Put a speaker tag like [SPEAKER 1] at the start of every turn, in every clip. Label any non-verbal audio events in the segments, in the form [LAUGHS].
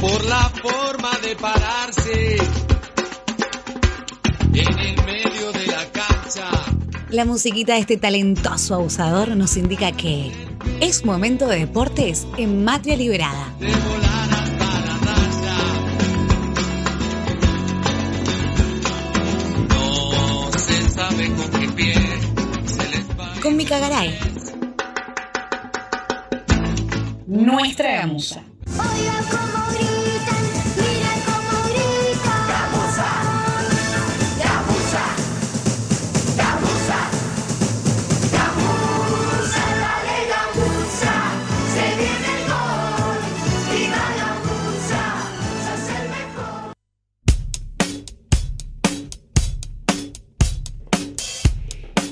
[SPEAKER 1] por la forma de pararse en el medio de la cancha.
[SPEAKER 2] La musiquita de este talentoso abusador nos indica que es momento de deportes en Matria Liberada.
[SPEAKER 1] De volar hasta la raya. No se sabe con qué pie se les va.
[SPEAKER 2] Con Mica Garay. Nuestra gamusa.
[SPEAKER 3] Oiga cómo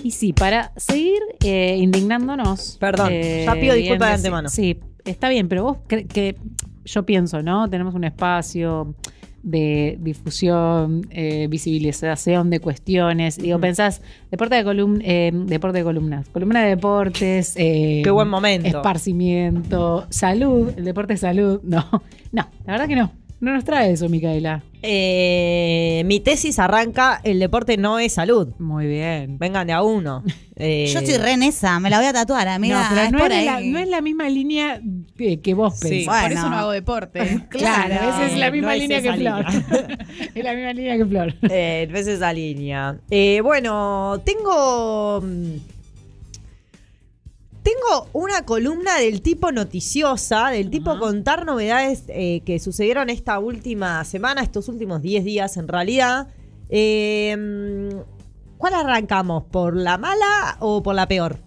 [SPEAKER 4] Y sí, para seguir eh, indignándonos.
[SPEAKER 5] Perdón,
[SPEAKER 4] eh,
[SPEAKER 5] ya pido disculpas de antemano.
[SPEAKER 4] Sí, está bien, pero vos cre- que yo pienso, ¿no? Tenemos un espacio de difusión, eh, visibilización de cuestiones. Digo, pensás, deporte de columna, deporte de columnas, columna de deportes, eh,
[SPEAKER 5] Qué buen momento.
[SPEAKER 4] esparcimiento, salud, el deporte es salud. [LAUGHS] No, no, la verdad que no. No nos trae eso, Micaela.
[SPEAKER 5] Eh, mi tesis arranca, el deporte no es salud.
[SPEAKER 4] Muy bien.
[SPEAKER 5] Vengan de a uno. [LAUGHS] Eh,
[SPEAKER 6] Yo estoy re en esa, me la voy a tatuar, amiga.
[SPEAKER 4] no, pero
[SPEAKER 6] es
[SPEAKER 4] no
[SPEAKER 6] por
[SPEAKER 4] es,
[SPEAKER 6] ahí.
[SPEAKER 4] la, no es la misma línea que, que vos
[SPEAKER 5] Sí.
[SPEAKER 4] pensás.
[SPEAKER 7] Por eso no hago deporte. [LAUGHS]
[SPEAKER 4] Claro, esa es la
[SPEAKER 5] no
[SPEAKER 4] misma
[SPEAKER 5] es
[SPEAKER 4] línea que [LAUGHS] Flor. es la misma línea que Flor.
[SPEAKER 5] Eh, no es esa línea. Eh, bueno, tengo. Tengo una columna del tipo noticiosa, del tipo contar novedades eh, que sucedieron esta última semana, estos últimos 10 días en realidad. Eh, mm, ¿Cuál arrancamos? ¿Por la mala o por la peor?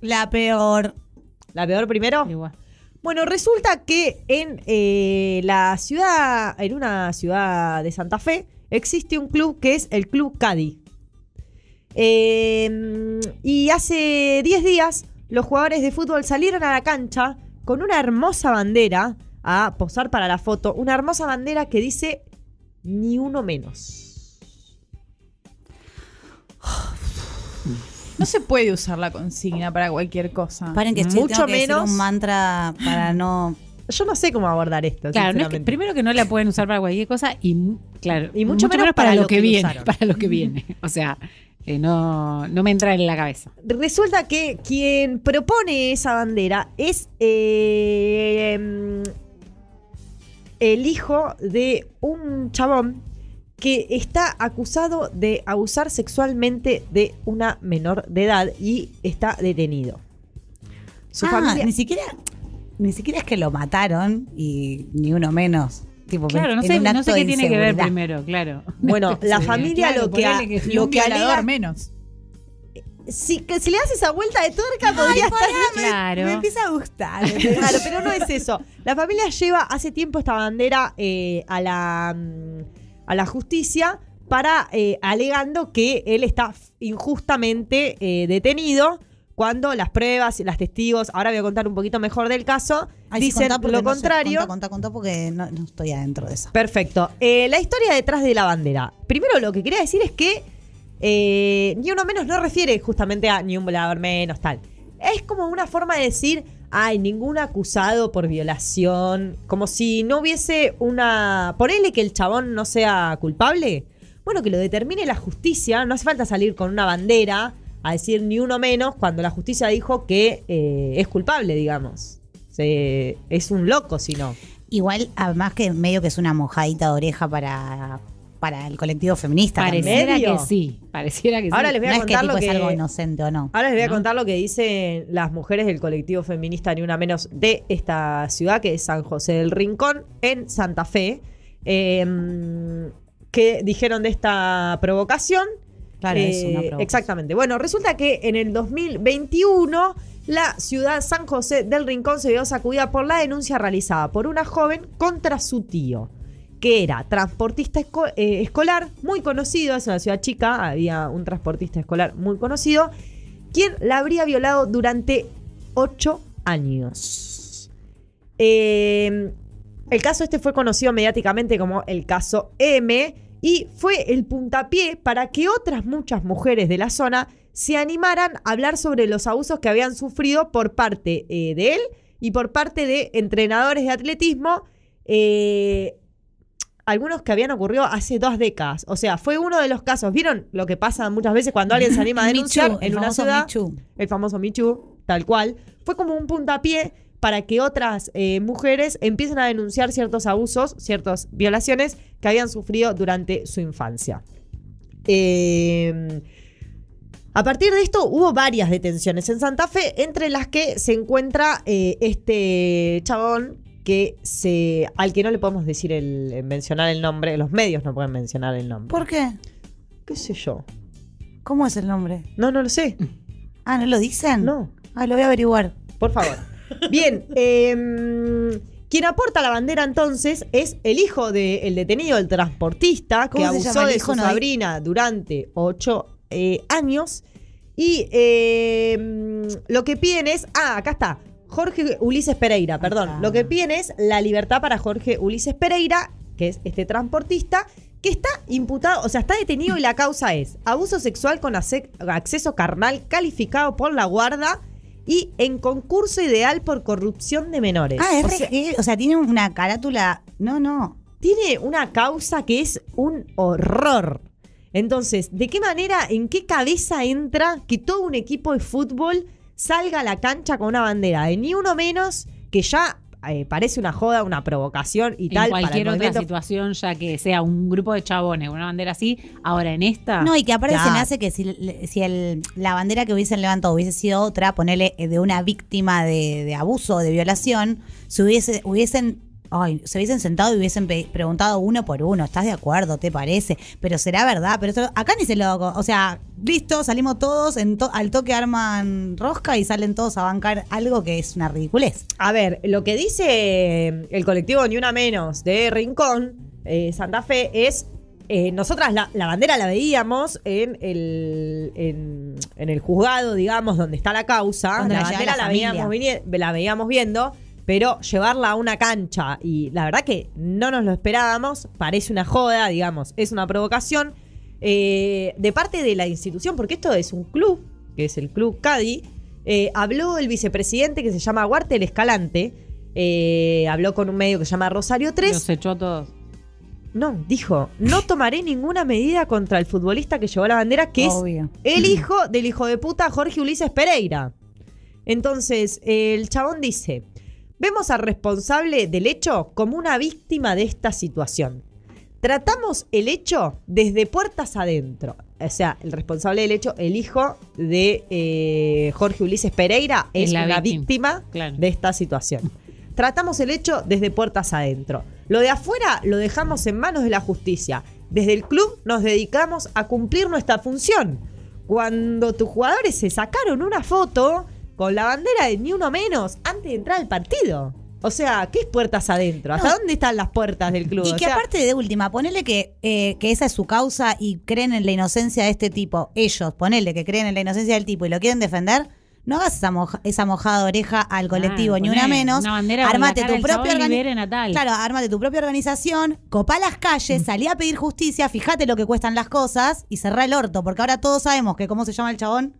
[SPEAKER 6] La peor.
[SPEAKER 5] ¿La peor primero?
[SPEAKER 4] Igual.
[SPEAKER 5] Bueno, resulta que en eh, la ciudad, en una ciudad de Santa Fe, existe un club que es el Club Cadi. Eh, y hace 10 días, los jugadores de fútbol salieron a la cancha con una hermosa bandera a posar para la foto. Una hermosa bandera que dice ni uno menos.
[SPEAKER 7] No se puede usar la consigna para cualquier cosa.
[SPEAKER 6] Paren que estoy,
[SPEAKER 5] Mucho
[SPEAKER 6] tengo que decir
[SPEAKER 5] menos.
[SPEAKER 6] un mantra para no.
[SPEAKER 5] Yo no sé cómo abordar esto.
[SPEAKER 4] Claro, no es que-
[SPEAKER 5] sinceramente.
[SPEAKER 4] primero que no la pueden usar para cualquier cosa y, claro,
[SPEAKER 5] Y mucho menos para
[SPEAKER 4] lo
[SPEAKER 5] lo
[SPEAKER 4] que,
[SPEAKER 5] que
[SPEAKER 4] viene.
[SPEAKER 5] usaron. [LAUGHS]
[SPEAKER 4] Para lo que viene. O sea, eh, no, no me entra en la cabeza.
[SPEAKER 5] Resulta que quien propone esa bandera es eh, el hijo de un chabón que está acusado de abusar sexualmente de una menor de edad y está detenido. Su
[SPEAKER 6] Ah,
[SPEAKER 5] familia.
[SPEAKER 6] ni siquiera. Ni siquiera es que lo mataron y ni uno menos. Tipo,
[SPEAKER 4] Claro, no sé, no sé qué tiene que ver primero, claro.
[SPEAKER 5] Bueno, [LAUGHS] la
[SPEAKER 4] Sí,
[SPEAKER 5] familia
[SPEAKER 4] claro,
[SPEAKER 5] lo que, a-
[SPEAKER 4] que-
[SPEAKER 5] lo que alega.
[SPEAKER 7] menos.
[SPEAKER 5] Si, que si le das esa vuelta de tuerca, podría estar.
[SPEAKER 4] Claro.
[SPEAKER 6] Me empieza a gustar. [LAUGHS]
[SPEAKER 5] Claro, pero no es eso. La familia lleva hace tiempo esta bandera eh, a, la, mm, a la justicia para eh, alegando que él está injustamente eh, detenido cuando las pruebas y las testigos, ahora voy a contar un poquito mejor del caso,
[SPEAKER 6] Ay,
[SPEAKER 5] dicen lo
[SPEAKER 6] no sé,
[SPEAKER 5] contrario.
[SPEAKER 6] contá, contá, contá porque no, no estoy adentro de eso.
[SPEAKER 5] Perfecto. Eh, la historia detrás de la bandera. Primero lo que quería decir es que eh, ni uno menos no refiere justamente a ni un volador menos, tal. Es como una forma de decir, ay, ningún acusado por violación, como si no hubiese una... Ponele que el chabón no sea culpable. Bueno, que lo determine la justicia, no hace falta salir con una bandera a decir ni uno menos cuando la justicia dijo que eh, es culpable, digamos. Se- es un loco si no.
[SPEAKER 6] Igual, además que medio que es una mojadita de oreja para, para el colectivo feminista.
[SPEAKER 4] Pareciera que sí. Pareciera que
[SPEAKER 5] Ahora
[SPEAKER 4] sí.
[SPEAKER 5] les voy a
[SPEAKER 6] no es que
[SPEAKER 5] contar
[SPEAKER 6] tipo
[SPEAKER 5] lo
[SPEAKER 6] es
[SPEAKER 5] que...
[SPEAKER 6] algo inocente o no.
[SPEAKER 5] Ahora les voy a
[SPEAKER 4] ¿no?
[SPEAKER 5] contar lo que dicen las mujeres del colectivo feminista Ni Una Menos de esta ciudad, que es San José del Rincón, en Santa Fe. eh, que dijeron de esta provocación.
[SPEAKER 6] Claro, es
[SPEAKER 5] Eh,
[SPEAKER 6] una provocación.
[SPEAKER 5] Exactamente. Bueno, resulta que en el 2021 la ciudad San José del Rincón se vio sacudida por la denuncia realizada por una joven contra su tío, que era transportista esco- eh, escolar, muy conocido, es una ciudad chica, había un transportista escolar muy conocido, quien la habría violado durante ocho años. Eh, el caso este fue conocido mediáticamente como el caso M y fue el puntapié para que otras muchas mujeres de la zona se animaran a hablar sobre los abusos que habían sufrido por parte eh, de él y por parte de entrenadores de atletismo eh, algunos que habían ocurrido hace dos décadas. O sea, fue uno de los casos. ¿Vieron lo que pasa muchas veces cuando alguien se anima a [LAUGHS] denunciar en una
[SPEAKER 6] famoso
[SPEAKER 5] ciudad?
[SPEAKER 6] Too.
[SPEAKER 5] El famoso Too, tal cual. Fue como un puntapié para que otras eh, mujeres empiecen a denunciar ciertos abusos, ciertas violaciones que habían sufrido durante su infancia. Eh, a partir de esto hubo varias detenciones en Santa Fe, entre las que se encuentra eh, este chabón que se al que no le podemos decir el eh, mencionar el nombre, los medios no pueden mencionar el nombre.
[SPEAKER 6] ¿Por qué?
[SPEAKER 5] ¿Qué sé yo?
[SPEAKER 6] ¿Cómo es el nombre?
[SPEAKER 5] No, no lo sé.
[SPEAKER 6] Ah, ¿no lo dicen?
[SPEAKER 5] No.
[SPEAKER 6] Ah, lo voy a averiguar.
[SPEAKER 5] Por favor. Bien, em, quien aporta la bandera entonces es el hijo del detenido, el transportista, que
[SPEAKER 6] ¿Cómo se
[SPEAKER 5] abusó de su
[SPEAKER 6] No hay-
[SPEAKER 5] sobrina durante ocho eh, años. Y em, lo que piden es. Ah, acá está. Jorge Ulises Pereira, perdón. Lo que piden es la libertad para Jorge Ulises Pereira, que es este transportista, que está imputado, o sea, está detenido y la causa es abuso sexual con acceso carnal calificado por la guarda y en concurso ideal por corrupción de menores.
[SPEAKER 6] Ah, es
[SPEAKER 5] o sea.
[SPEAKER 6] O sea, tiene una carátula. No, no.
[SPEAKER 5] tiene una causa que es un horror. Entonces, ¿de qué manera, en qué cabeza entra que todo un equipo de fútbol salga a la cancha con una bandera de ni uno menos que ya eh, parece una joda, una provocación y
[SPEAKER 4] En
[SPEAKER 5] tal para el
[SPEAKER 4] cualquier otra
[SPEAKER 5] movimiento
[SPEAKER 4] situación, ya que sea un grupo de chabones, una bandera así, ahora en esta.
[SPEAKER 6] No, y que aparte se me hace que si, si el, la bandera que hubiesen levantado hubiese sido otra, ponerle de una víctima de, de abuso o de violación, se hubiese, hubiesen. Ay, se hubiesen sentado y hubiesen preguntado uno por uno, ¿estás de acuerdo? ¿Te parece? Pero será verdad, pero esto- acá ni se lo O sea, listo, salimos todos, en to- al toque arman rosca y salen todos a bancar algo que es una ridiculez.
[SPEAKER 5] A ver, lo que dice el colectivo Ni Una Menos de Rincón, eh, Santa Fe, es. eh, nosotras la, la bandera la veíamos en el, en, en el juzgado, digamos, donde está la causa.
[SPEAKER 6] Donde
[SPEAKER 5] la bandera
[SPEAKER 6] la
[SPEAKER 5] la, veíamos,
[SPEAKER 6] familia.
[SPEAKER 5] vinie- la veíamos viendo, pero llevarla a una cancha y la verdad que no nos lo esperábamos, parece una joda, digamos, es una provocación eh, de parte de la institución, porque esto es un club, que es el Club Cadi. Eh, habló el vicepresidente que se llama Huarte el Escalante. eh, habló con un medio que se llama Rosario 3.
[SPEAKER 4] Los echó a todos.
[SPEAKER 5] No, dijo, no tomaré ninguna medida contra el futbolista que llevó la bandera, que
[SPEAKER 6] Obvio.
[SPEAKER 5] es el hijo del hijo de puta Jorge Ulises Pereira. Entonces, el chabón dice, vemos al responsable del hecho como una víctima de esta situación. Tratamos el hecho desde puertas adentro. O sea, el responsable del hecho, el hijo de eh, Jorge Ulises Pereira,
[SPEAKER 4] Es
[SPEAKER 5] es
[SPEAKER 4] la
[SPEAKER 5] una
[SPEAKER 4] víctima.
[SPEAKER 5] víctima
[SPEAKER 4] Claro.
[SPEAKER 5] de esta situación. Tratamos el hecho desde puertas adentro. Lo de afuera lo dejamos en manos de la justicia. Desde el club nos dedicamos a cumplir nuestra función. Cuando tus jugadores se sacaron una foto con la bandera de ni uno menos antes de entrar al partido. O sea, ¿qué es puertas adentro? ¿Hasta
[SPEAKER 6] No.
[SPEAKER 5] dónde están las puertas del club?
[SPEAKER 6] Y
[SPEAKER 5] O
[SPEAKER 6] que
[SPEAKER 5] sea,
[SPEAKER 6] aparte de última, ponele que, eh, que esa es su causa y creen en la inocencia de este tipo. Ellos, ponele que creen en la inocencia del tipo y lo quieren defender. No hagas esa, moja- esa mojada de oreja al colectivo, ni una menos.
[SPEAKER 4] una bandera
[SPEAKER 6] armate tu propia
[SPEAKER 4] chabón y
[SPEAKER 6] organi-
[SPEAKER 4] liberen a tal.
[SPEAKER 6] Claro, armate tu propia organización, copá las calles, salí a pedir justicia, fíjate lo que cuestan las cosas y cerrá el orto, porque ahora todos sabemos que cómo se llama el chabón.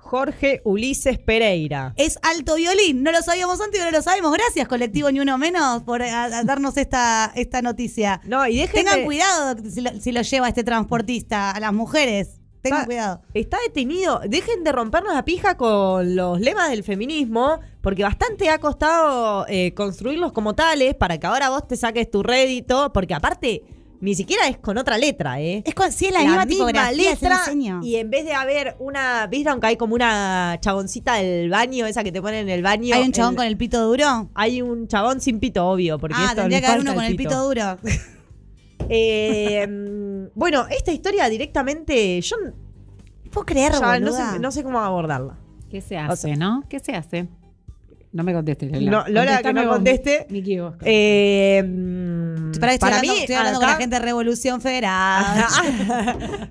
[SPEAKER 5] Jorge Ulises Pereira.
[SPEAKER 6] Es alto violín. No lo sabíamos antes y ahora lo sabemos. Gracias, colectivo, ni uno menos, por a- a darnos esta, esta noticia.
[SPEAKER 5] No, y dejen
[SPEAKER 6] Tengan cuidado si lo, si lo lleva este transportista a las mujeres. Tengan cuidado.
[SPEAKER 5] Está detenido. Dejen de rompernos la pija con los lemas del feminismo, porque bastante ha costado eh, construirlos como tales para que ahora vos te saques tu rédito, porque aparte ni siquiera es con otra letra, ¿eh?
[SPEAKER 6] Es con, sí, es la, misma tipografía, es el
[SPEAKER 5] letra y en vez de haber una, ¿vieron que hay como una chaboncita del baño, esa que te ponen en el baño?
[SPEAKER 6] ¿Hay un chabón
[SPEAKER 5] El-
[SPEAKER 6] con el pito duro?
[SPEAKER 5] Hay un chabón sin pito, obvio, porque
[SPEAKER 6] ah,
[SPEAKER 5] esto
[SPEAKER 6] tendría que haber uno con el pito duro. [LAUGHS]
[SPEAKER 5] Eh, bueno, esta historia directamente, yo
[SPEAKER 6] ¿Puedo creer,
[SPEAKER 5] ya no sé, no sé cómo abordarla.
[SPEAKER 4] ¿Qué se
[SPEAKER 5] O
[SPEAKER 4] hace,
[SPEAKER 5] sea-
[SPEAKER 4] no? ¿Qué se hace? No me contestes, Lola.
[SPEAKER 5] No, Lola, que no
[SPEAKER 4] vos,
[SPEAKER 5] conteste.
[SPEAKER 4] Miki, vos.
[SPEAKER 5] Eh, mm,
[SPEAKER 6] Para, estoy hablando,
[SPEAKER 5] mí,
[SPEAKER 6] estoy hablando con la gente de Revolución Federal.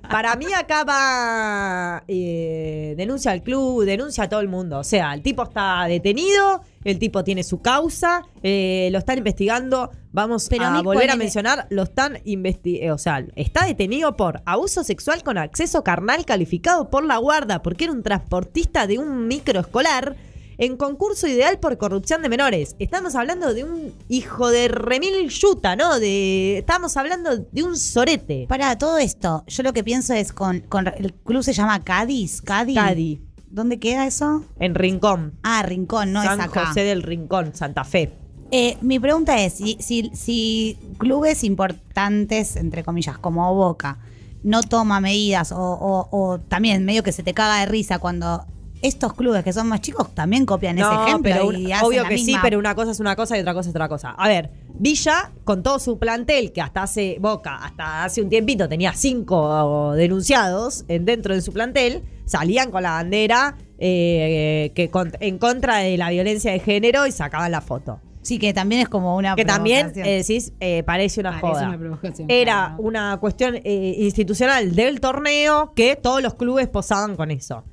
[SPEAKER 6] [LAUGHS]
[SPEAKER 5] para mí acá va eh, denuncia al club, denuncia a todo el mundo. O sea, el tipo está detenido, el tipo tiene su causa, eh, lo están investigando. Vamos
[SPEAKER 6] Pero a
[SPEAKER 5] volver a mencionar, lo están investigando. O sea, está detenido por abuso sexual con acceso carnal calificado por la guarda, porque era un transportista de un microescolar. En concurso ideal por corrupción de menores. Estamos hablando de un hijo de remil yuta, ¿no? De, estamos hablando de un sorete.
[SPEAKER 6] Para todo esto, yo lo que pienso es con, con el club se llama Cádiz, Cádiz.
[SPEAKER 5] Cadi,
[SPEAKER 6] ¿Dónde queda eso?
[SPEAKER 5] en Rincón.
[SPEAKER 6] Ah, Rincón, no
[SPEAKER 5] San
[SPEAKER 6] es acá.
[SPEAKER 5] José del Rincón, Santa Fe.
[SPEAKER 6] Eh, mi pregunta es, si, si, si clubes importantes, entre comillas, como Boca, no toma medidas o, o- o también medio que se te caga de risa cuando estos clubes que son más chicos también copian ese ejemplo
[SPEAKER 5] pero
[SPEAKER 6] y
[SPEAKER 5] un-
[SPEAKER 6] hacen
[SPEAKER 5] obvio
[SPEAKER 6] la
[SPEAKER 5] que sí, pero una cosa es una cosa y otra cosa es otra cosa. A ver, Villa, con todo su plantel, que hasta hace Boca, hasta hace un tiempito tenía cinco denunciados en- dentro de su plantel, salían con la bandera eh, que con- en contra de la violencia de género y sacaban la foto.
[SPEAKER 6] Sí, que también es como una
[SPEAKER 5] Que también, eh, decís, eh, parece una
[SPEAKER 4] Parece
[SPEAKER 5] joda.
[SPEAKER 4] una provocación,
[SPEAKER 5] Era una cuestión eh, institucional del torneo que todos los clubes posaban con eso.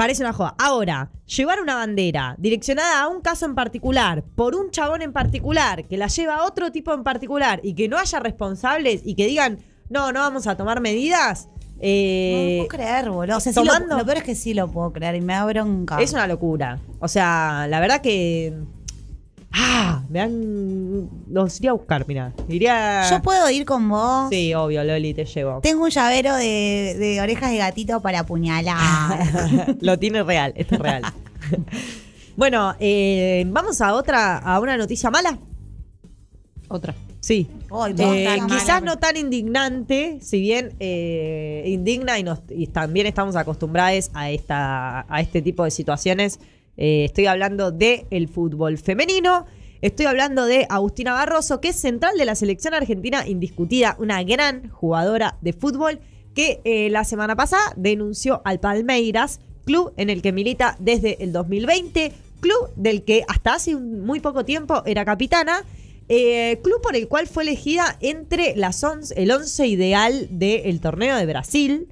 [SPEAKER 5] Parece una joda. Ahora, llevar una bandera direccionada a un caso en particular, por un chabón en particular, que la lleva a otro tipo en particular y que no haya responsables y que digan, no, no vamos a tomar medidas,
[SPEAKER 6] No
[SPEAKER 5] eh,
[SPEAKER 6] puedo creer, boludo. O sea, sí lo,
[SPEAKER 5] tomando-
[SPEAKER 6] lo peor es que sí lo puedo creer y me da bronca.
[SPEAKER 5] es una locura. O sea, la verdad que... Ah, me dan... Los iría a buscar, mira. Iría...
[SPEAKER 6] Yo puedo ir con vos.
[SPEAKER 5] Sí, obvio, Loli, te llevo.
[SPEAKER 6] Tengo un llavero de, de orejas de gatito para apuñalar. [LAUGHS]
[SPEAKER 5] Lo tiene real, esto es real. [LAUGHS] bueno, eh, vamos a otra, a una noticia mala.
[SPEAKER 4] Otra.
[SPEAKER 5] Sí. Eh, quizás
[SPEAKER 6] mala.
[SPEAKER 5] no tan indignante, si bien eh, indigna y, nos- y también estamos acostumbrados a, esta, a este tipo de situaciones. Eh, estoy hablando del el fútbol femenino. Estoy hablando de Agustina Barroso, que es central de la selección argentina indiscutida, una gran jugadora de fútbol que eh, la semana pasada denunció al Palmeiras, club en el que milita desde el 2020, club del que hasta hace muy poco tiempo era capitana eh, club por el cual fue elegida entre las once- el 11 ideal del torneo de Brasil.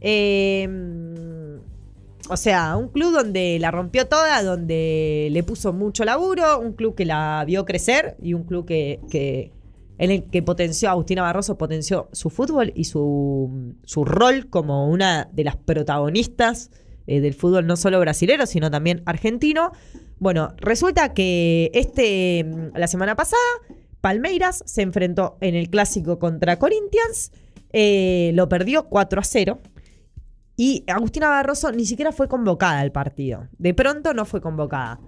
[SPEAKER 5] Eh, o sea, un club donde la rompió toda, donde le puso mucho laburo, un club que la vio crecer y un club que, que- en el que potenció, Agustina Barroso potenció su fútbol y su, su rol como una de las protagonistas eh, del fútbol no solo brasilero, sino también argentino. Bueno, resulta que este la semana pasada Palmeiras se enfrentó en el clásico contra Corinthians, eh, lo perdió 4 a 0 y Agustina Barroso ni siquiera fue convocada al partido. De pronto no fue convocada.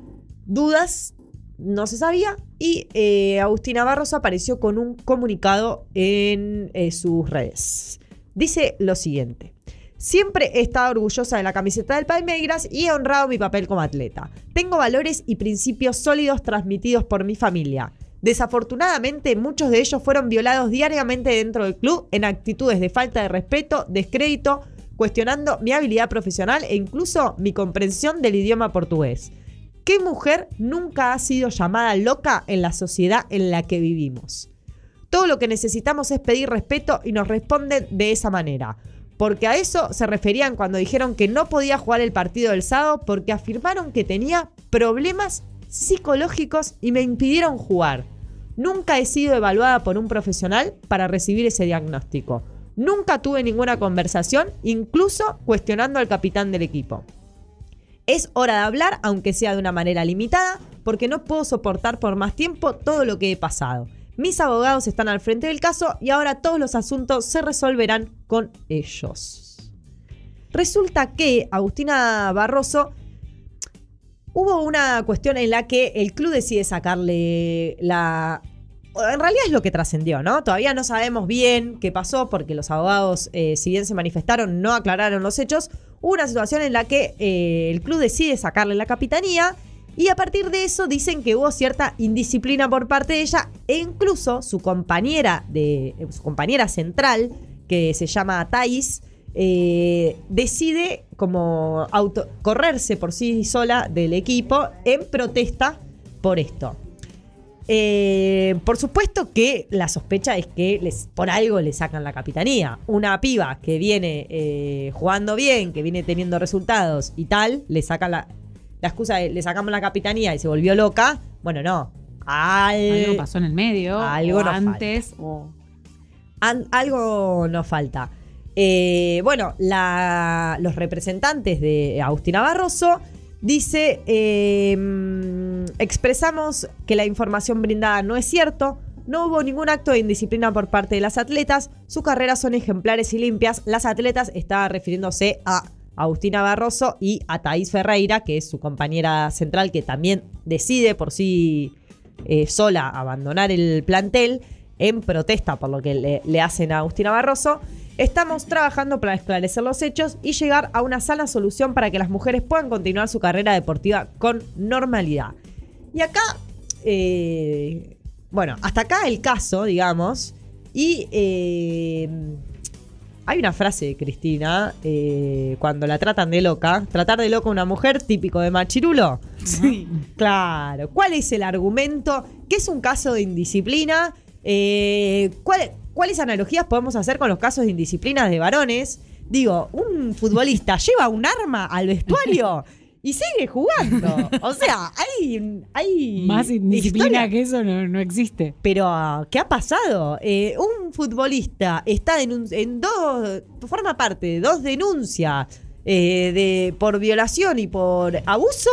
[SPEAKER 5] Dudas, no se sabía y eh, Agustina Barroso apareció con un comunicado en eh, sus redes. Dice lo siguiente. Siempre he estado orgullosa de la camiseta del Palmeiras y he honrado mi papel como atleta. Tengo valores y principios sólidos transmitidos por mi familia. Desafortunadamente, muchos de ellos fueron violados diariamente dentro del club en actitudes de falta de respeto, descrédito, cuestionando mi habilidad profesional e incluso mi comprensión del idioma portugués. ¿Qué mujer nunca ha sido llamada loca en la sociedad en la que vivimos? Todo lo que necesitamos es pedir respeto y nos responden de esa manera. Porque a eso se referían cuando dijeron que no podía jugar el partido del sábado porque afirmaron que tenía problemas psicológicos y me impidieron jugar. Nunca he sido evaluada por un profesional para recibir ese diagnóstico. Nunca tuve ninguna conversación, incluso cuestionando al capitán del equipo. Es hora de hablar, aunque sea de una manera limitada, porque no puedo soportar por más tiempo todo lo que he pasado. Mis abogados están al frente del caso y ahora todos los asuntos se resolverán con ellos. Resulta que Agustina Barroso hubo una cuestión en la que el club decide sacarle la... En realidad es lo que trascendió, ¿no? Todavía no sabemos bien qué pasó porque los abogados, eh, si bien se manifestaron, no aclararon los hechos. Hubo una situación en la que eh, el club decide sacarle la capitanía y a partir de eso dicen que hubo cierta indisciplina por parte de ella e incluso su compañera de eh, su compañera central que se llama Thais decide como auto correrse por sí sola del equipo en protesta por esto. Eh, por supuesto que la sospecha es que les, por algo le sacan la capitanía. Una piba que viene eh, jugando bien, que viene teniendo resultados y tal, le saca la, la excusa de le sacamos la capitanía y se volvió loca. Bueno, no. Al-
[SPEAKER 4] Algo pasó en el medio.
[SPEAKER 5] algo
[SPEAKER 4] o
[SPEAKER 5] nos
[SPEAKER 4] antes. O
[SPEAKER 5] An- algo nos falta. Eh, bueno, la- los representantes de Agustina Barroso Dice, mm, expresamos que la información brindada no es cierto, no hubo ningún acto de indisciplina por parte de las atletas, sus carreras son ejemplares y limpias. Las atletas estaba refiriéndose a Agustina Barroso y a Thaís Ferreira, que es su compañera central, que también decide por sí eh, sola abandonar el plantel en protesta por lo que le, le hacen a Agustina Barroso. Estamos trabajando para esclarecer los hechos y llegar a una sana solución para que las mujeres puedan continuar su carrera deportiva con normalidad. Y acá, eh, bueno, hasta acá el caso, digamos. Y eh, hay una frase de Cristina, eh, cuando la tratan de loca, tratar de loca a una mujer típico de machirulo. Sí. Claro. ¿Cuál es el argumento? ¿Qué es un caso de indisciplina? Eh, ¿cuál- ¿Cuáles analogías podemos hacer con los casos de indisciplina de varones? Digo, un futbolista lleva un arma al vestuario [LAUGHS] y sigue jugando. [LAUGHS] O sea, hay, hay
[SPEAKER 4] Más indisciplina
[SPEAKER 5] historia.
[SPEAKER 4] que eso no, no existe.
[SPEAKER 5] Pero, ¿qué ha pasado? Eh, un futbolista está denun- en dos, forma parte de dos denuncias eh, de, por violación y por abuso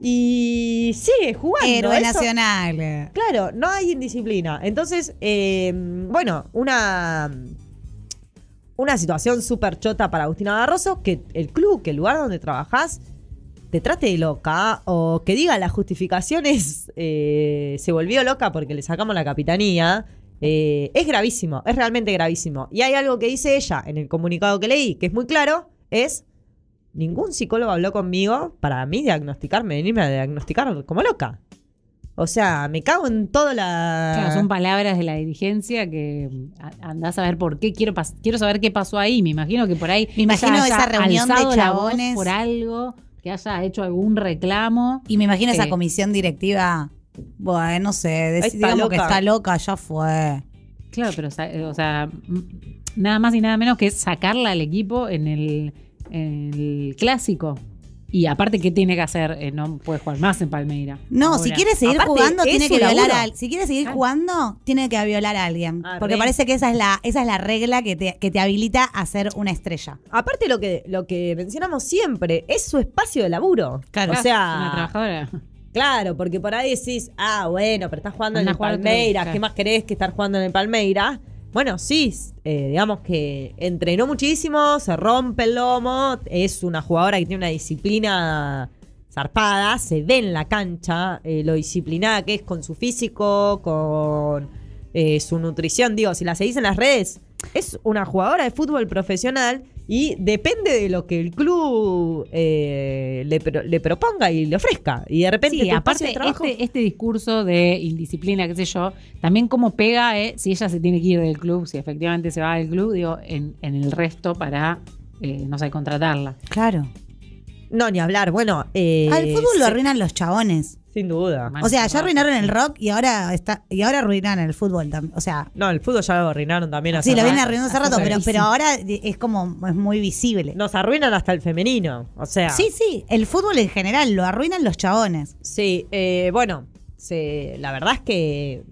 [SPEAKER 5] y sigue jugando.
[SPEAKER 6] Héroe
[SPEAKER 5] Eso-
[SPEAKER 6] nacional.
[SPEAKER 5] Claro, no hay indisciplina. Entonces, eh, bueno, una, una situación súper chota para Agustina Barroso, que el club, que el lugar donde trabajás, te trate de loca o que diga las justificaciones, [LAUGHS] eh, se volvió loca porque le sacamos la capitanía. eh, es gravísimo, es realmente gravísimo. Y hay algo que dice ella en el comunicado que leí, que es muy claro, es ningún psicólogo habló conmigo para mí diagnosticarme, venirme a diagnosticar como loca. O sea, me cago en toda la.
[SPEAKER 4] Claro, son palabras de la dirigencia que a- andás a ver por qué. Quiero, quiero saber qué pasó ahí. Me imagino que por ahí.
[SPEAKER 6] Me imagino esa reunión de chabones.
[SPEAKER 4] Por algo, que haya hecho algún reclamo.
[SPEAKER 6] Y me imagino esa
[SPEAKER 4] Eh.
[SPEAKER 6] comisión directiva. Bueno, no sé, digamos que está loca, ya fue.
[SPEAKER 4] Claro, pero, sa- o sea, nada más y nada menos que sacarla al equipo en el, en el clásico. Y aparte, ¿qué tiene que hacer? Eh, no puede jugar más en Palmeira.
[SPEAKER 6] No,
[SPEAKER 4] Ahora.
[SPEAKER 6] si quiere seguir
[SPEAKER 5] aparte,
[SPEAKER 6] jugando, tiene que violar a Si quiere seguir
[SPEAKER 4] Ah.
[SPEAKER 6] jugando, tiene que violar a alguien.
[SPEAKER 5] Ah,
[SPEAKER 6] porque
[SPEAKER 5] re.
[SPEAKER 6] parece que esa es la, esa es la regla que te, que te habilita a ser una estrella.
[SPEAKER 5] Aparte lo que, lo que mencionamos siempre, es su espacio de laburo.
[SPEAKER 6] Claro.
[SPEAKER 5] O
[SPEAKER 4] Una
[SPEAKER 5] sea,
[SPEAKER 4] trabajadora.
[SPEAKER 5] claro, porque por ahí decís, ah, bueno, pero estás jugando en el Palmeiras,
[SPEAKER 4] claro.
[SPEAKER 5] ¿qué más querés que estar jugando en el Palmeiras? Bueno, sí, eh, digamos que entrenó muchísimo, se rompe el lomo, es una jugadora que tiene una disciplina zarpada, se ve en la cancha eh, lo disciplinada que es con su físico, con eh, su nutrición. Digo, si la seguís en las redes, es una jugadora de fútbol profesional y depende de lo que el club eh, le, pro- le proponga y le ofrezca. Y de repente,
[SPEAKER 4] Sí, aparte,
[SPEAKER 5] de trabajo-
[SPEAKER 4] este, este discurso de indisciplina, qué sé yo, también cómo pega, eh, si ella se tiene que ir del club, si efectivamente se va del club, digo, en, en el resto para, eh, no sé, contratarla.
[SPEAKER 6] Claro.
[SPEAKER 5] No, ni hablar. Bueno, eh,
[SPEAKER 6] Al fútbol lo
[SPEAKER 5] se-
[SPEAKER 6] arruinan los chabones.
[SPEAKER 5] Sin duda.
[SPEAKER 6] O sea, ya arruinaron el rock y ahora está y ahora arruinan el fútbol también. O sea,
[SPEAKER 5] No, el fútbol ya lo arruinaron también. hace
[SPEAKER 6] sí, lo vienen arruinando hace rato, pero, pero ahora es como es muy visible.
[SPEAKER 5] Nos arruinan hasta el femenino. O sea.
[SPEAKER 6] Sí, sí, el fútbol en general lo arruinan los chabones.
[SPEAKER 5] Sí, eh, bueno, se, la verdad es que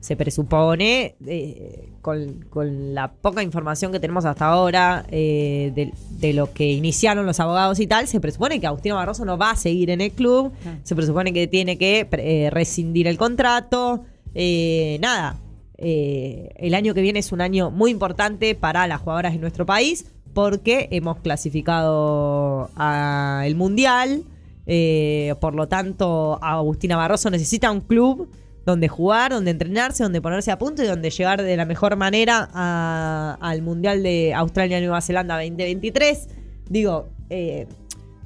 [SPEAKER 5] se presupone, eh, con, con la poca información que tenemos hasta ahora eh, de, de lo que iniciaron los abogados y tal, se presupone que Agustino Barroso no va a seguir en el club,
[SPEAKER 4] Ah.
[SPEAKER 5] se presupone que tiene que eh, rescindir el contrato, eh, nada. el año que viene es un año muy importante para las jugadoras de nuestro país porque hemos clasificado al Mundial. Por lo tanto, Agustina Barroso necesita un club donde jugar, donde entrenarse, donde ponerse a punto y donde llegar de la mejor manera al Mundial de Australia-Nueva Zelanda 2023. Digo, eh,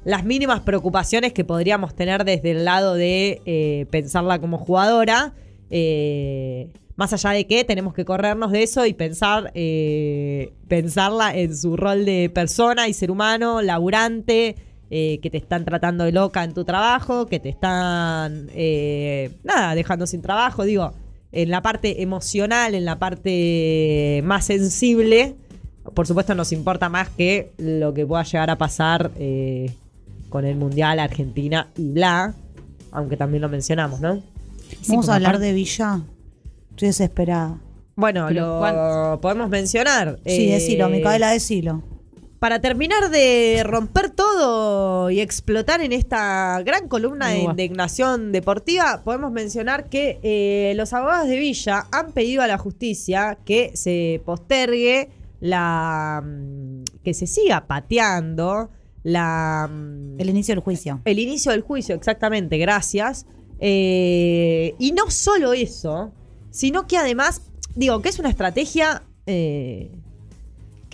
[SPEAKER 5] las mínimas preocupaciones que podríamos tener desde el lado de eh, pensarla como jugadora. eh, más allá de que tenemos que corrernos de eso y pensar, pensarla en su rol de persona y ser humano, laburante, eh, que te están tratando de loca en tu trabajo, que te están, eh, nada, dejando sin trabajo. Digo, en la parte emocional, en la parte más sensible, por supuesto nos importa más que lo que pueda llegar a pasar eh, con el Mundial, Argentina y bla, aunque también lo mencionamos, ¿no?
[SPEAKER 6] Vamos a hablar de Villa. Estoy desesperada.
[SPEAKER 5] Bueno,
[SPEAKER 4] Pero
[SPEAKER 5] lo
[SPEAKER 4] ¿cuál?
[SPEAKER 5] podemos mencionar.
[SPEAKER 6] Sí,
[SPEAKER 5] eh,
[SPEAKER 6] decilo, Micaela, decilo.
[SPEAKER 5] Para terminar de romper todo y explotar en esta gran columna de indignación deportiva, podemos mencionar que eh, los abogados de Villa han pedido a la justicia que se postergue la. mm, que se siga pateando la. mm,
[SPEAKER 6] El inicio del juicio.
[SPEAKER 5] el inicio del juicio, exactamente, gracias. Eh, y no solo eso, sino que además, digo, que es una estrategia eh,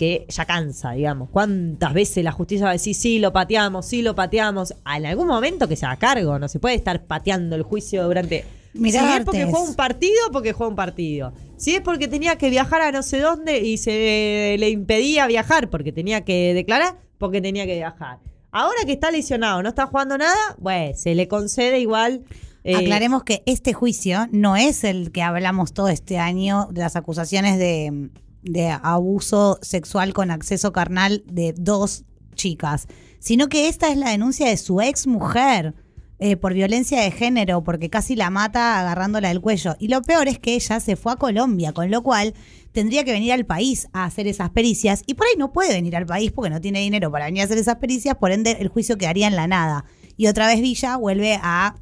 [SPEAKER 5] que ya cansa, digamos. ¿Cuántas veces la justicia va a decir, sí, lo pateamos, sí, lo pateamos? En algún momento que se haga cargo, no se puede estar pateando el juicio durante...
[SPEAKER 6] Mirá,
[SPEAKER 5] si es porque juega un partido, porque juega un partido. Si es porque tenía que viajar a no sé dónde y se le impedía viajar porque tenía que declarar, porque tenía que viajar. Ahora que está lesionado, no está jugando nada, bueno, se le concede igual. eh,
[SPEAKER 6] Aclaremos que este juicio no es el que hablamos todo este año de las acusaciones de, de abuso sexual con acceso carnal de dos chicas, sino que esta es la denuncia de su ex mujer eh, por violencia de género, porque casi la mata agarrándola del cuello. Y lo peor es que ella se fue a Colombia, con lo cual tendría que venir al país a hacer esas pericias y por ahí no puede venir al país porque no tiene dinero para venir a hacer esas pericias, por ende el juicio quedaría en la nada. Y otra vez Villa vuelve a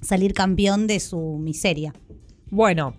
[SPEAKER 6] salir campeón de su miseria.
[SPEAKER 5] Bueno,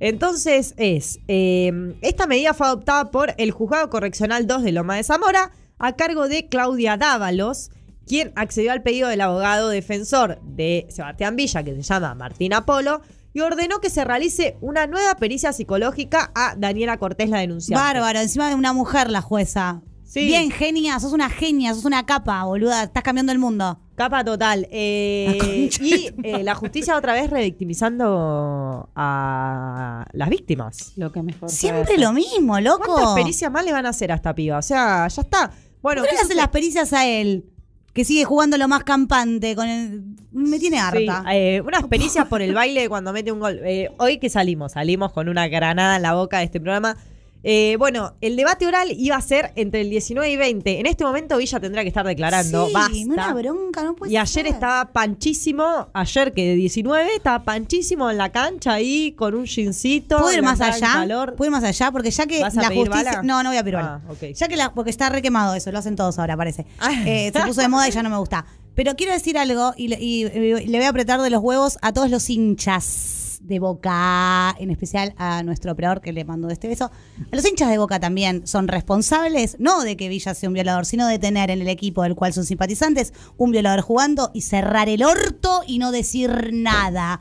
[SPEAKER 5] entonces es. eh, esta medida fue adoptada por el Juzgado Correccional 2 de Loma de Zamora a cargo de Claudia Dávalos, quien accedió al pedido del abogado defensor de Sebastián Villa, que se llama Martín Apolo, y ordenó que se realice una nueva pericia psicológica a Daniela Cortés, la denunciante.
[SPEAKER 6] Bárbaro, encima de una mujer la jueza.
[SPEAKER 5] Sí.
[SPEAKER 6] Bien, genia, sos una genia, sos una capa, boluda, estás cambiando el mundo.
[SPEAKER 5] Capa total. Eh, y eh, la justicia otra vez revictimizando a las víctimas.
[SPEAKER 4] Lo que mejor.
[SPEAKER 6] Siempre lo mismo, loco.
[SPEAKER 5] ¿Cuántas pericias más le van a hacer a esta piba? O sea, ya está. Bueno,
[SPEAKER 6] ¿Por qué
[SPEAKER 5] ¿qué
[SPEAKER 6] le hacen las pericias a él? Que sigue jugando lo más campante con el... Me tiene harta.
[SPEAKER 5] Sí, eh, unas pericias por el baile cuando mete un gol. Eh, hoy que salimos, salimos con una granada en la boca de este programa. Eh, bueno, el debate oral iba a ser entre el 19 y 20. En este momento Villa tendrá que estar declarando.
[SPEAKER 6] Sí,
[SPEAKER 5] basta.
[SPEAKER 6] una bronca, no puede
[SPEAKER 5] y ayer
[SPEAKER 6] ser.
[SPEAKER 5] estaba panchísimo, ayer que de 19, estaba panchísimo en la cancha ahí con un jeansito.
[SPEAKER 6] ¿Puedo ir más allá? ¿Puedo ir más allá? Porque ya que
[SPEAKER 5] ¿Vas a
[SPEAKER 6] la
[SPEAKER 5] pedir
[SPEAKER 6] justicia.
[SPEAKER 5] bala?
[SPEAKER 6] No, no voy a bala.
[SPEAKER 5] Ah, ok.
[SPEAKER 6] Ya que la. Porque está re quemado eso, lo hacen todos ahora, parece. [LAUGHS]
[SPEAKER 5] Ah.
[SPEAKER 6] Eh, se puso de moda y ya no me gusta. Pero quiero decir algo y, le- y- y le voy a apretar de los huevos a todos los hinchas de Boca, en especial a nuestro operador que le mandó este beso. A los hinchas de Boca también son responsables, no de que Villa sea un violador, sino de tener en el equipo del cual son simpatizantes un violador jugando y cerrar el orto y no decir nada.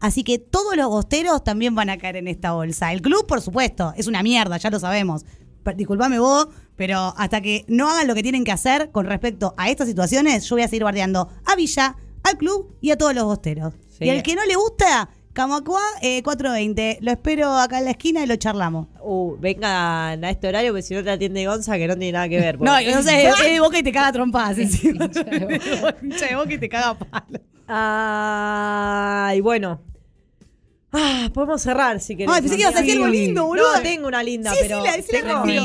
[SPEAKER 6] Así que todos los bosteros también van a caer en esta bolsa. El club, por supuesto, es una mierda, ya lo sabemos. Disculpame vos, pero hasta que no hagan lo que tienen que hacer con respecto a estas situaciones, yo voy a seguir guardiando a Villa, al club y a todos los bosteros.
[SPEAKER 5] Sí.
[SPEAKER 6] Y al que no le gusta, Camacuá eh, 420. Lo espero acá en la esquina y lo charlamos.
[SPEAKER 5] Uh, vengan a este horario porque si no te atiende Gonza que no tiene nada que ver.
[SPEAKER 6] No,
[SPEAKER 5] porque-
[SPEAKER 6] no sé, es de boca y te caga trompadas [LAUGHS] encima. [LAUGHS] Hincha de boca y te caga palo.
[SPEAKER 5] Ay, bueno. Ah, podemos cerrar si querés.
[SPEAKER 6] Ay, pensé que ibas a decir algo lindo, boludo.
[SPEAKER 5] No, tengo una linda,
[SPEAKER 6] Sí,
[SPEAKER 5] pero
[SPEAKER 6] decila, decila
[SPEAKER 5] tengo,
[SPEAKER 6] rápido.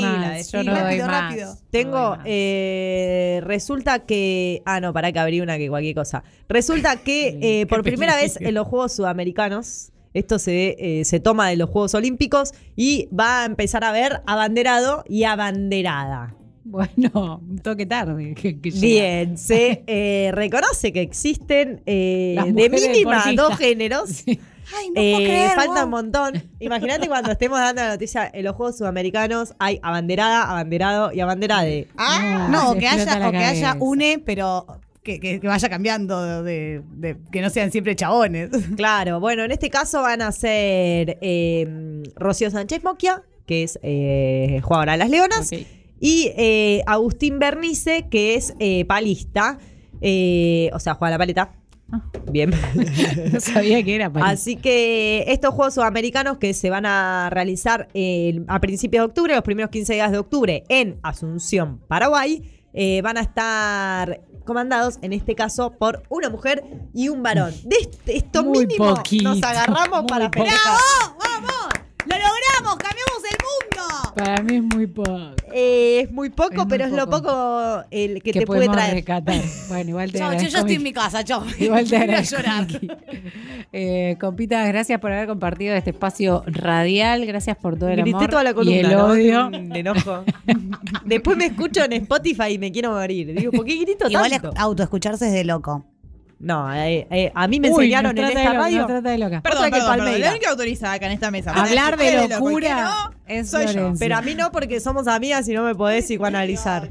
[SPEAKER 4] Yo no
[SPEAKER 6] rápido,
[SPEAKER 4] doy más.
[SPEAKER 6] rápido.
[SPEAKER 5] tengo,
[SPEAKER 4] No doy más.
[SPEAKER 5] eh, resulta que, ah, no, para que abrí una que cualquier cosa. Resulta [LAUGHS] que eh, por primera vez en los Juegos Sudamericanos, esto se, eh, se toma de los Juegos Olímpicos y va a empezar a ver abanderado y abanderada.
[SPEAKER 4] Bueno, un toque tarde. que- que llega.
[SPEAKER 5] Bien, se [LAUGHS] eh, reconoce que existen eh, de mínima dos géneros. [LAUGHS]
[SPEAKER 4] Sí.
[SPEAKER 6] Ay, no
[SPEAKER 5] Eh,
[SPEAKER 6] puedo creer,
[SPEAKER 5] falta un montón. Imagínate cuando estemos dando la noticia en los Juegos Sudamericanos hay abanderada, abanderado y abanderade.
[SPEAKER 6] Ah,
[SPEAKER 4] No,
[SPEAKER 6] no,
[SPEAKER 4] se
[SPEAKER 6] que haya, o que haya une, pero que, que- que vaya cambiando de, de- que no sean siempre chabones. [LAUGHS]
[SPEAKER 5] Claro, bueno, en este caso van a ser eh, Rocío Sánchez Moquia, que es eh, jugadora de las Leonas, y eh, Agustín Bernice, que es eh, palista, eh, o sea, juega la paleta.
[SPEAKER 4] Ah.
[SPEAKER 5] Bien. [LAUGHS]
[SPEAKER 4] No sabía que era
[SPEAKER 5] Así que estos Juegos Sudamericanos que se van a realizar eh, a principios de octubre, los primeros 15 días de octubre, en Asunción, Paraguay, eh, van a estar comandados, en este caso, por una mujer y un varón. De esto
[SPEAKER 4] Muy
[SPEAKER 5] mínimo
[SPEAKER 4] poquito,
[SPEAKER 5] nos agarramos
[SPEAKER 4] muy
[SPEAKER 5] para
[SPEAKER 4] poquito.
[SPEAKER 5] festejar.
[SPEAKER 6] ¡Vamos! ¡Lo logramos! ¡Cambiamos el mundo!
[SPEAKER 4] Para mí es muy poco.
[SPEAKER 5] Eh, es muy poco,
[SPEAKER 4] Es muy
[SPEAKER 5] pero es lo
[SPEAKER 4] poco.
[SPEAKER 5] el que, te puede traer.
[SPEAKER 4] rescatar. Bueno, igual te
[SPEAKER 6] Chau, yo ya estoy en mi casa, chau. [LAUGHS]
[SPEAKER 4] Igual te
[SPEAKER 6] Voy a llorar.
[SPEAKER 4] Eh, compitas, gracias por haber compartido este espacio radial. Gracias por todo el
[SPEAKER 5] Grité
[SPEAKER 4] amor
[SPEAKER 5] toda la columna,
[SPEAKER 4] y el
[SPEAKER 5] ¿no?
[SPEAKER 4] odio.
[SPEAKER 5] De enojo. [LAUGHS] Después me escucho en Spotify y me quiero morir. Digo, ¿por qué grito
[SPEAKER 6] Igual
[SPEAKER 5] tanto?
[SPEAKER 6] es- autoescucharse es de loco.
[SPEAKER 5] No, eh, eh, a mí me
[SPEAKER 4] Uy,
[SPEAKER 5] enseñaron en esta
[SPEAKER 4] de loca,
[SPEAKER 5] radio.
[SPEAKER 4] trata de loca.
[SPEAKER 7] Perdón, perdón, perdón. La única autorizada acá en esta mesa.
[SPEAKER 4] Hablar de
[SPEAKER 7] decirle lo que
[SPEAKER 4] locura
[SPEAKER 7] no,
[SPEAKER 4] es
[SPEAKER 7] soy yo.
[SPEAKER 5] Pero a mí no, porque somos amigas y no me podés psicoanalizar.